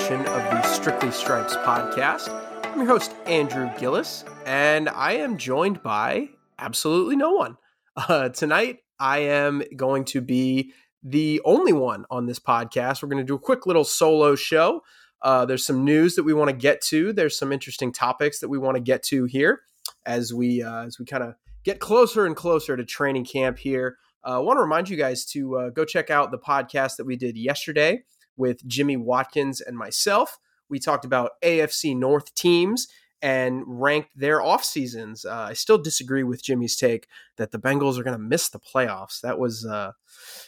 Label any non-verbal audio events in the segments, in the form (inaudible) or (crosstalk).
edition of the Strictly Stripes podcast. I'm your host, Andrew Gillis, and I am joined by absolutely no one. Uh, tonight, I am going to be the only one on this podcast. We're going to do a quick little solo show. Uh, there's some news that we want to get to. There's some interesting topics that we want to get to here as we uh, as we kind of get closer and closer to training camp here. Uh, I want to remind you guys to uh, go check out the podcast that we did yesterday with Jimmy Watkins and myself. We talked about AFC North teams and ranked their off seasons. Uh, I still disagree with Jimmy's take that the Bengals are going to miss the playoffs. That was uh,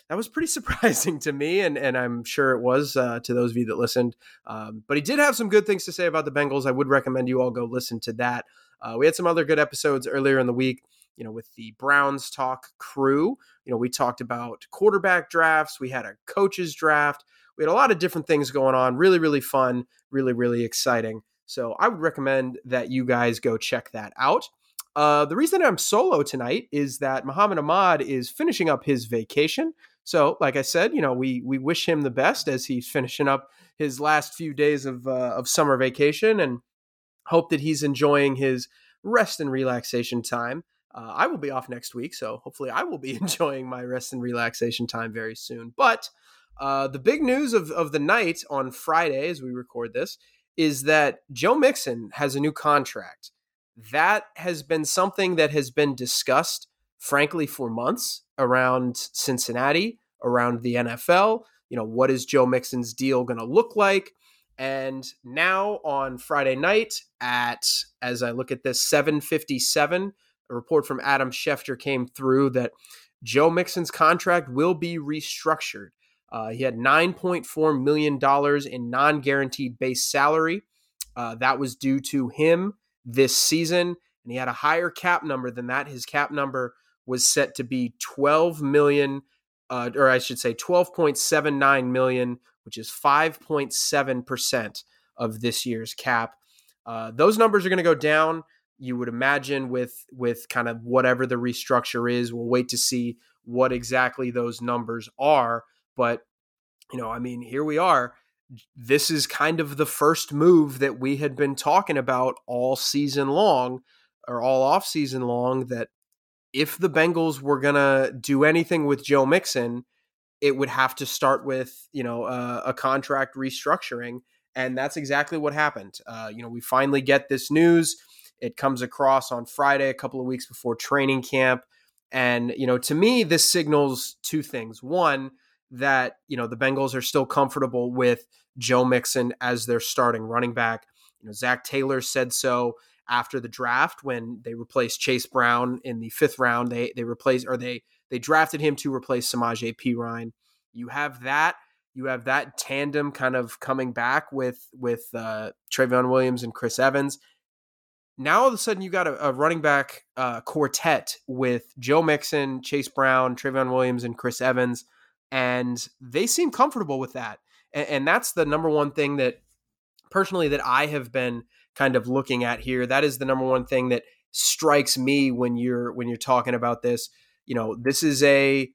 that was pretty (laughs) surprising to me, and and I'm sure it was uh, to those of you that listened. Um, but he did have some good things to say about the Bengals. I would recommend you all go listen to that. Uh, we had some other good episodes earlier in the week. You know, with the Browns talk crew, you know, we talked about quarterback drafts. We had a coaches draft. We had a lot of different things going on. Really, really fun. Really, really exciting. So I would recommend that you guys go check that out. Uh, the reason I'm solo tonight is that Muhammad Ahmad is finishing up his vacation. So, like I said, you know, we we wish him the best as he's finishing up his last few days of uh, of summer vacation, and hope that he's enjoying his rest and relaxation time. Uh, I will be off next week, so hopefully I will be (laughs) enjoying my rest and relaxation time very soon. But uh, the big news of, of the night on Friday, as we record this, is that Joe Mixon has a new contract. That has been something that has been discussed, frankly, for months around Cincinnati, around the NFL. You know, what is Joe Mixon's deal going to look like? And now on Friday night at, as I look at this, 757, a report from Adam Schefter came through that Joe Mixon's contract will be restructured. Uh, he had $9.4 million in non guaranteed base salary. Uh, that was due to him this season. And he had a higher cap number than that. His cap number was set to be 12 million, uh, or I should say 12.79 million, which is 5.7% of this year's cap. Uh, those numbers are going to go down. You would imagine with with kind of whatever the restructure is. We'll wait to see what exactly those numbers are. But, you know, I mean, here we are. This is kind of the first move that we had been talking about all season long or all off season long that if the Bengals were going to do anything with Joe Mixon, it would have to start with, you know, uh, a contract restructuring. And that's exactly what happened. Uh, you know, we finally get this news. It comes across on Friday, a couple of weeks before training camp. And, you know, to me, this signals two things. One, that you know the Bengals are still comfortable with Joe Mixon as their starting running back. You know, Zac Taylor said so after the draft when they replaced Chase Brown in the fifth round. They they replaced or they they drafted him to replace Samaje Perine. You have that. You have that tandem kind of coming back with with uh, Trayveon Williams and Chris Evans. Now all of a sudden you got a, a running back uh, quartet with Joe Mixon, Chase Brown, Trayveon Williams, and Chris Evans and they seem comfortable with that. And, and, that's the number one thing that personally that I have been kind of looking at here. That is the number one thing that strikes me when you're when you're talking about this. You know, this is a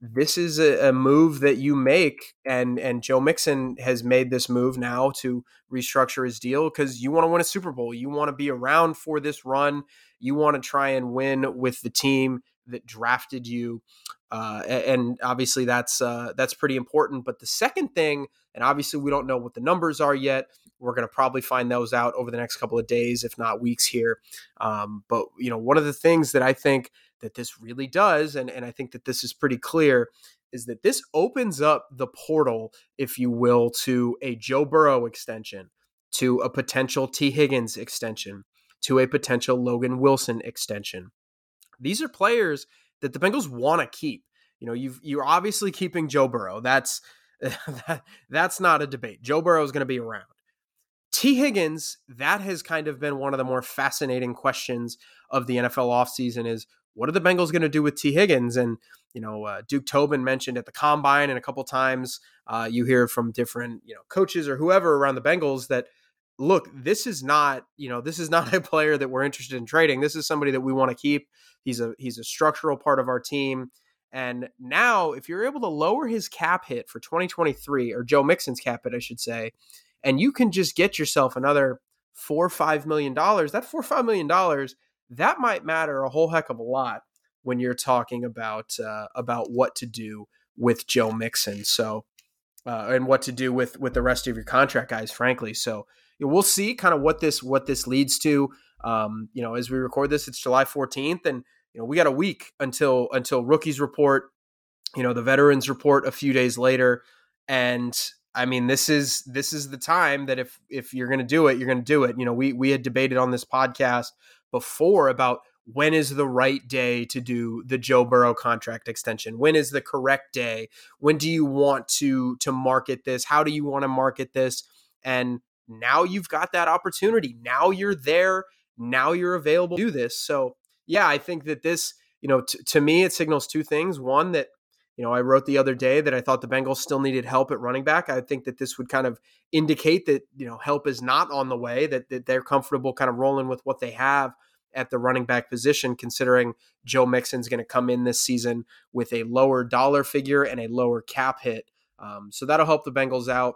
this is a, a move that you make, and and Joe Mixon has made this move now to restructure his deal because you want to win a Super Bowl. You want to be around for this run. You want to try and win with the team that drafted you. Uh, and obviously that's uh, that's pretty important. But the second thing, and obviously we don't know what the numbers are yet. We're going to probably find those out over the next couple of days, if not weeks here. Um, but you know, one of the things that I think that this really does, and and I think that this is pretty clear, is that this opens up the portal, if you will, to a Joe Burrow extension, to a potential Tee Higgins extension, to a potential Logan Wilson extension. These are players that the Bengals want to keep. You know, you've you're obviously keeping Joe Burrow. That's (laughs) that, that's not a debate. Joe Burrow is going to be around. Tee Higgins, that has kind of been one of the more fascinating questions of the NFL offseason is what are the Bengals going to do with Tee Higgins? And, you know, uh, Duke Tobin mentioned at the combine and a couple times uh, you hear from different, you know, coaches or whoever around the Bengals that – look, this is not, you know, this is not (laughs) a player that we're interested in trading. This is somebody that we want to keep. He's a he's a structural part of our team. And now, if you're able to lower his cap hit for 2023, or Joe Mixon's cap hit, I should say, and you can just get yourself another four or five million dollars. That four or five million dollars that might matter a whole heck of a lot when you're talking about uh, about what to do with Joe Mixon. So uh, and what to do with with the rest of your contract guys, frankly. So we'll see kind of what this what this leads to. Um, you know, as we record this, it's July 14th, and you know we got a week until until rookies report. You know, the veterans report a few days later, and I mean, this is this is the time that if if you're going to do it, you're going to do it. You know, we we had debated on this podcast before about when is the right day to do the Joe Burrow contract extension? When is the correct day? When do you want to to market this? How do you want to market this? And now you've got that opportunity. Now you're there. Now you're available to do this. So, yeah, I think that this, you know, t- to me it signals two things. One that you know, I wrote the other day that I thought the Bengals still needed help at running back. I think that this would kind of indicate that, you know, help is not on the way, that, that they're comfortable kind of rolling with what they have at the running back position, considering Joe Mixon's going to come in this season with a lower dollar figure and a lower cap hit. Um, so that'll help the Bengals out.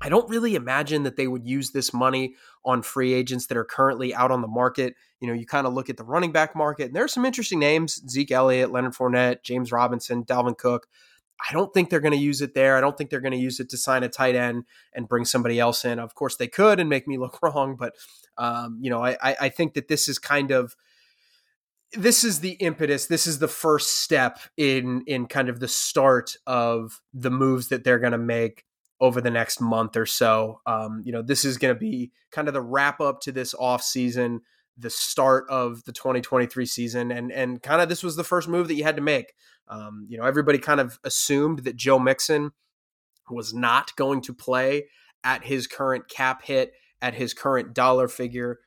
I don't really imagine that they would use this money on free agents that are currently out on the market. You know, you kind of look at the running back market, and there are some interesting names Zeke Elliott, Leonard Fournette, James Robinson, Dalvin Cook. I don't think they're going to use it there. I don't think they're going to use it to sign a tight end and bring somebody else in. Of course, they could and make me (laughs) look wrong, but um, you know, I, I think that this is kind of this is the impetus. This is the first step in in kind of the start of the moves that they're going to make over the next month or so. Um, you know, this is going to be kind of the wrap up to this off season, the start of the 2023 season, and and kind of this was the first move that you had to make. Um, you know, everybody kind of assumed that Joe Mixon was not going to play at his current cap hit, at his current dollar figure.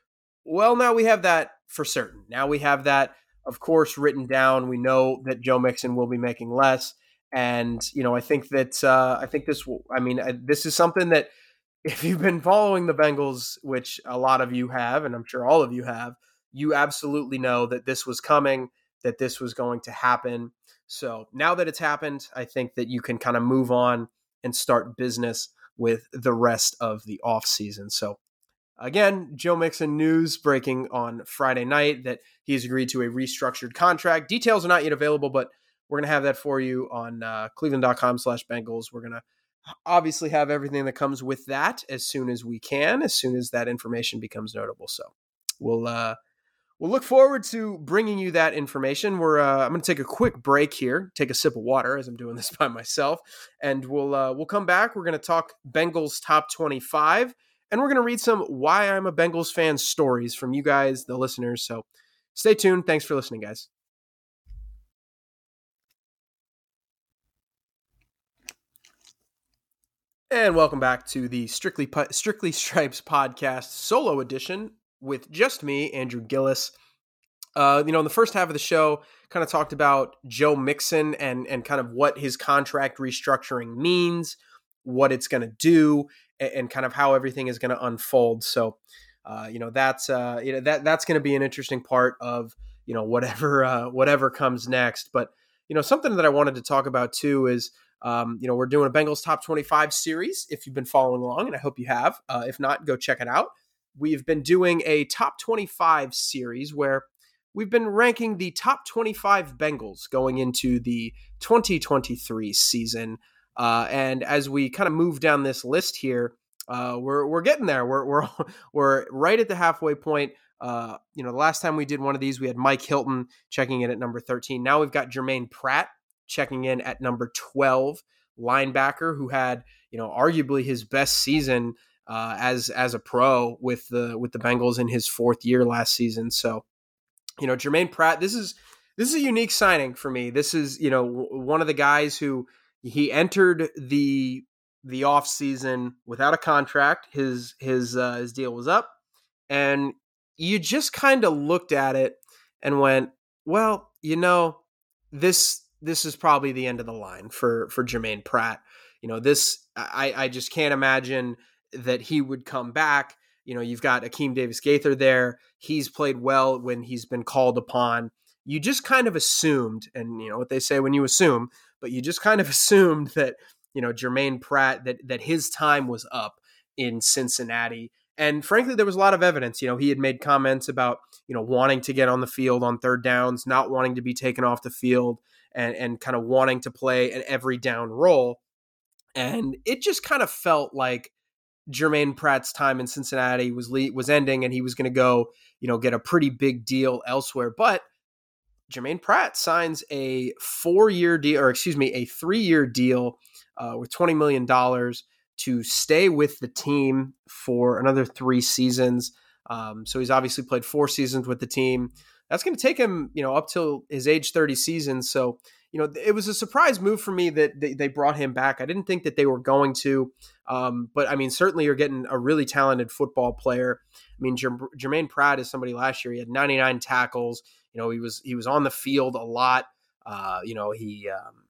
Well, now we have that for certain. Now we have that, of course, written down. We know that Joe Mixon will be making less. And you know, I think that uh, I think this. I mean, I, this is something that if you've been following the Bengals, which a lot of you have, and I'm sure all of you have, you absolutely know that this was coming, that this was going to happen. So now that it's happened, I think that you can kind of move on and start business with the rest of the off season. So again, Joe Mixon news breaking on Friday night that he's agreed to a restructured contract. Details are not yet available, but we're going to have that for you on uh, cleveland.com slash Bengals. We're going to obviously have everything that comes with that as soon as we can, as soon as that information becomes notable. So we'll, uh, we'll look forward to bringing you that information. We're, uh, I'm going to take a quick break here, take a sip of water as I'm doing this (laughs) by myself, and we'll, uh, we'll come back. We're going to talk Bengals top 25 and we're going to read some why I'm a Bengals fan stories from you guys, the listeners. So stay tuned. Thanks for listening, guys. And welcome back to the Strictly Strictly Stripes podcast solo edition with just me, Andrew Gillis. Uh, you know, in the first half of the show, kind of talked about Joe Mixon and and kind of what his contract restructuring means, what it's going to do, and, and, kind of how everything is going to unfold. So, uh, you know, that's uh, you know that that's going to be an interesting part of you know whatever uh, whatever comes next. But you know, something that I wanted to talk about too is um, you know, we're doing a Bengals top 25 series if you've been following along, and I hope you have. Uh, if not, go check it out. We've been doing a top 25 series where we've been ranking the top 25 Bengals going into the 2023 season. Uh, and as we kind of move down this list here, uh, we're we're getting there. We're we're (laughs) we're right at the halfway point. Uh, you know, the last time we did one of these, we had Mike Hilton checking in at number 13. Now we've got Germaine Pratt checking in at number 12, linebacker who had, you know, arguably his best season uh, as as a pro with the with the Bengals in his fourth year last season. So, you know, Germaine Pratt, this is this is a unique signing for me. This is, you know, one of the guys who he entered the the off season without a contract. His his uh, his deal was up, and you just kind of looked at it and went, well, you know, this this is probably the end of the line for for Germaine Pratt. You know, this I I just can't imagine that he would come back. You know, you've got Akeem Davis Gaither there. He's played well when he's been called upon. You just kind of assumed, and you know what they say when you assume, but you just kind of (laughs) assumed that you know Germaine Pratt that that his time was up. in Cincinnati. And frankly, there was a lot of evidence. You know, he had made comments about, you know, wanting to get on the field on third downs, not wanting to be taken off the field, and, and kind of wanting to play an every down role. And it just kind of felt like Germaine Pratt's time in Cincinnati was le- was ending, and he was going to go, you know, get a pretty big deal elsewhere. But Germaine Pratt signs a four year deal, or excuse me, a three year deal uh, with twenty million dollars to stay with the team for another three seasons. Um, so he's obviously played four seasons with the team. That's going to take him, you know, up till his age 30 season. So, you know, it was a surprise move for me that they, brought him back. I didn't think that they were going to, um, but I mean, certainly you're getting a really talented football player. I mean, Germaine Pratt is somebody last year. He had 99 tackles. You know, he was he was on the field a lot. Uh, you know, he um,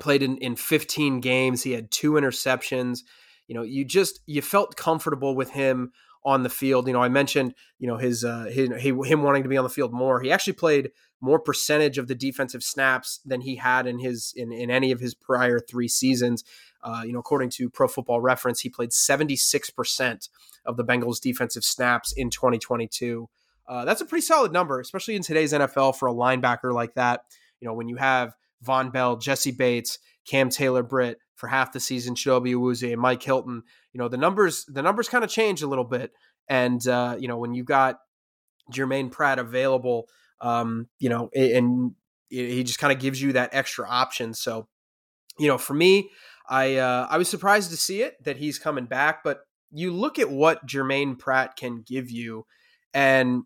played in, in 15 games. He had two interceptions. You know, you just you felt comfortable with him on the field. You know, I mentioned you know his, uh, his him wanting to be on the field more. He actually played more percentage of the defensive snaps than he had in his in, in any of his prior three seasons. Uh, you know, according to Pro Football Reference, he played 76% of the Bengals' defensive snaps in 2022. Uh, that's a pretty solid number, especially in today's NFL for a linebacker like that. You know, when you have Vonn Bell, Jessie Bates, Cam Taylor Britt for half the season, Chidobe Awuzie and Mike Hilton. You know, the numbers the numbers kind of change a little bit. And uh, you know, when you got Germaine Pratt available, um, you know, and he just kind of gives you that extra option. So, you know, for me, I uh, I was surprised to see it that he's coming back, but you look at what Germaine Pratt can give you, and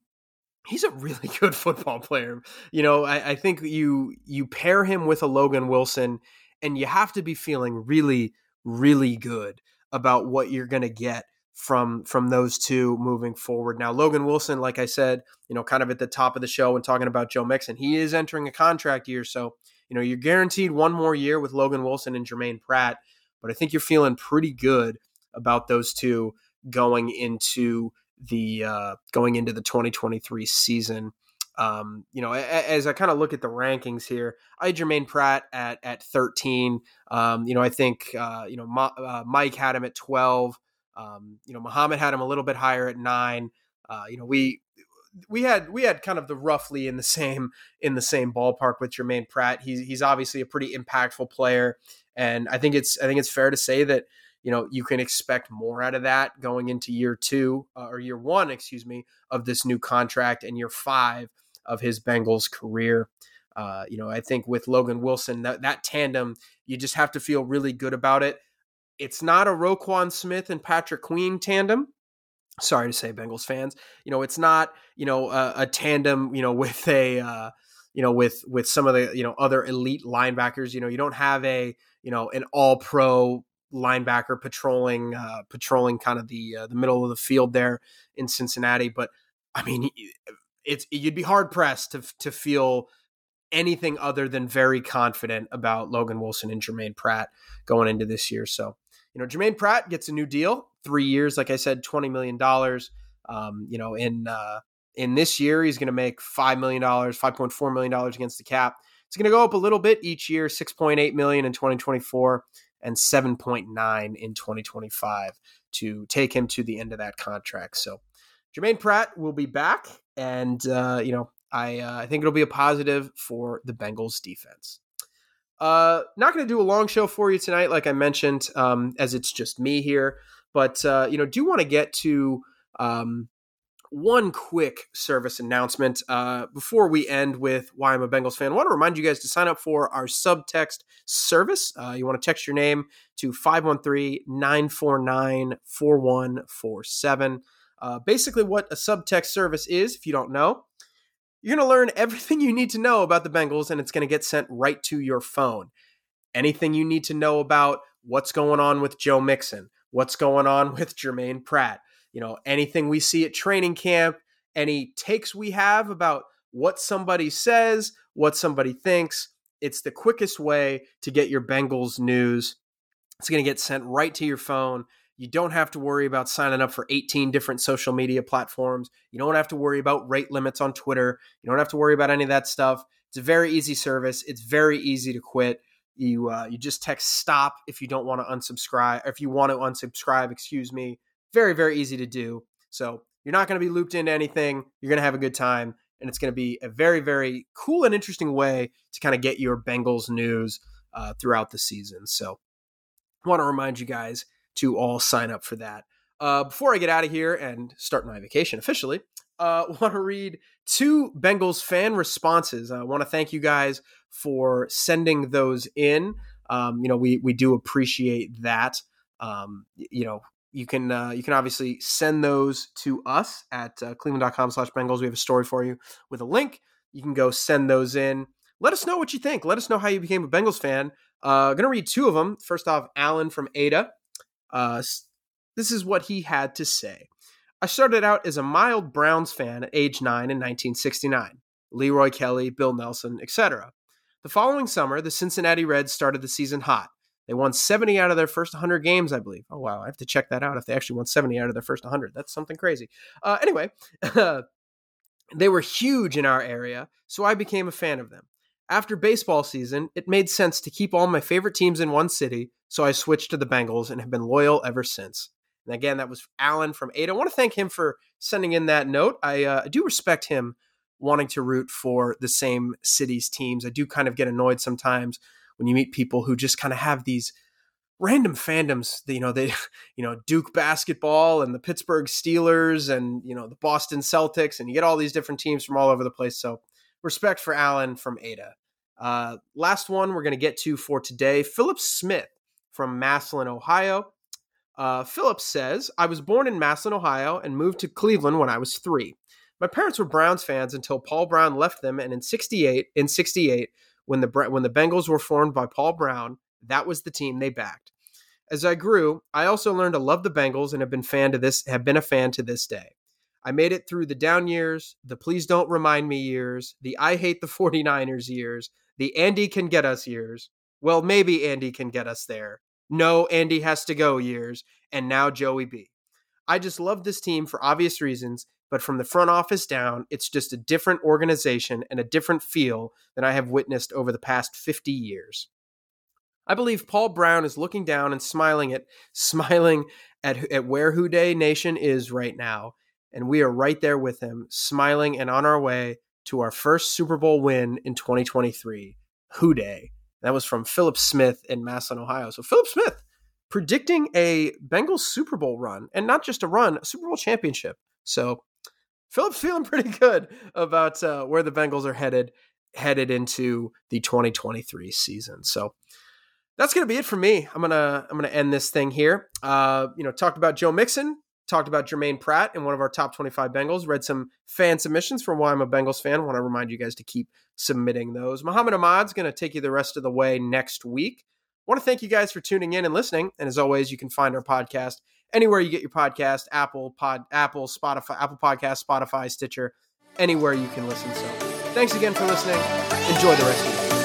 he's a really (laughs) good football player. You know, I, I, think you you pair him with a Logan Wilson, and you have to be feeling really, really good about what you're going to get from from those two moving forward. Now, Logan Wilson, like I said, you know, kind of at the top of the show and talking about Joe Mixon, he is entering a contract year, so you know you're guaranteed one more year with Logan Wilson and Germaine Pratt. But I think you're feeling pretty good about those two going into the uh, going into the 2023 season. Um, you know, as I kind of look at the rankings here, I had Germaine Pratt at at 13. Um, you know, I think uh, you know Ma- uh, Mike had him at 12. Um, you know, Muhammad had him a little bit higher at nine. Uh, you know, we we had we had kind of the roughly in the (laughs) same in the same ballpark with Germaine Pratt. He's he's obviously a pretty impactful player, and I think it's I think it's fair to say that you know you can expect more out of that going into year two uh, or year one excuse me of this new contract and year five of his bengals career. Uh, you know i think with logan wilson that, that tandem you just have to feel really good about it. It's not a roquan smith and patrick queen tandem. Sorry to say bengals fans. You know it's not you know a, a tandem you know (laughs) with a uh, you know with with some of the you know other elite linebackers. You know you don't have a you know an all pro linebacker patrolling uh, patrolling kind of the uh, the middle of the field there in Cincinnati. But I mean, it's you'd be hard pressed to to feel anything other than very confident about Logan Wilson and Germaine Pratt going into this year. So you know, Germaine Pratt gets a new deal, three years, like I said, twenty million dollars. Um, you know, in uh, in this year, he's going to make five million dollars, five point four million dollars against the cap. It's going to go up a little bit each year, six point eight million in twenty twenty four, and 7.9 in 2025 to take him to the end of that contract. So Germaine Pratt will be back, and uh, you know I uh, I think it'll be a positive for the Bengals defense. Uh, not going to do a long show for you tonight, like I mentioned, um, as it's just me here. But uh, you know, do want to get to um, one quick service announcement uh, before we end with why I'm a Bengals fan. I want to remind you guys to sign up for our subtext service. Uh, you want to text your name to 513 949 4147. Uh, basically, what a subtext service is, if you don't know, you're going to learn (laughs) everything you need to know about the Bengals, and it's going to get sent right to your phone. Anything you need to know about what's going on with Joe Mixon, what's going on with Germaine Pratt you know, anything we see at training camp, any takes we have about what somebody says, what somebody thinks. It's the quickest way to get your Bengals news. It's going to get sent right to your phone. You don't have to worry about signing up for 18 different social media platforms. You don't have to worry about rate limits on Twitter. You don't have to worry about any of that stuff. It's a very easy service. It's very easy to quit. You uh, you just text stop if you don't want to unsubscribe. If you want to unsubscribe, excuse me, Very, very easy to do. So you're not going to be looped into anything. You're going to have a good time. And it's going to be a very, very cool and interesting way to kind of get your Bengals news uh, throughout the season. So I want to remind you guys to all sign up for that. Uh, before I get out of here and start my vacation officially, uh, (laughs) want to read two Bengals fan responses. I want to thank you guys for sending those in. Um, you know, we we do appreciate that. Um, you know, you can uh, you can obviously send those to us at uh, cleveland.com slash bengals. We have a story for you with a link. You can go send those in. Let us know what you think. Let us know how you became a bengals fan. Uh, gonna read two of them first off alan from ada. Uh, this is what he had to say. I started out as a mild browns fan at age 9 in 1969 leroy kelly bill nelsen etc the following summer the cincinnati reds started the season hot they won 70 out of their first 100 games, I believe. Oh, wow. I have to check that out if they actually won 70 out of their first 100. That's something crazy. Uh, anyway, (laughs) they were huge in our area, so I became a fan of them. After baseball season, it made sense to keep all my favorite teams in one city, so I switched to the Bengals and have been loyal ever since. And again, that was Alan from Ada. I want to thank him for sending in that note. I, uh, I do respect him wanting to root for the same city's teams. I do kind of get annoyed sometimes when you meet people who just kind of have these random fandoms you know they (laughs) you know duke basketball and the pittsburgh steelers and you know the boston celtics and you get all these different teams from all over the place so respect for alan from ada. Uh, last one we're going to get to for today philip smith from massillon ohio. Uh, philip says i was born in massillon ohio and moved to cleveland when i was three. My parents were browns fans until paul brown left them and in 68 in 68 when the when the Bengals were formed by Paul Brown, that was the team they backed. As I grew, I also learned to love the Bengals and have been fan to this have been a fan to this day. I made it through the down years, the please don't remind me years, the I hate the (laughs) 49ers years, the Andy can get us years. Well, maybe Andy can get us there. No, Andy has to go years, and now Joey B. I just love this team for obvious reasons but from the front office down, it's just a different organization and a different feel than I have witnessed over the past 50 years. I believe Paul Brown is looking down and smiling at (laughs) smiling at, at where Who Dey Nation is right now, and we are right there with him, smiling and on our way to our first Super Bowl win in 2023. Who Dey. That was from Philip Smith in Massillon, Ohio. So Philip Smith predicting a Bengals Super Bowl run, and not just a run, a Super Bowl championship. So Philip's (laughs) feeling pretty good about uh, where the Bengals are headed headed into the 2023 season. So that's gonna be it for me. I'm gonna I'm gonna end this thing here. Uh, you know, talked about Joe Mixon, talked about Germaine Pratt in one of our top 25 Bengals. Read some fan submissions for why I'm a Bengals fan. Want to remind you guys to keep submitting those. Muhammad Ahmad's gonna take you the rest of the way next week. I want to thank you guys for tuning in and listening. And as always, you can find our podcast anywhere you get your podcast, Apple Pod, Apple, Spotify, Apple Podcast, Spotify, Stitcher, anywhere you can listen. So, thanks again for listening. Enjoy the rest of your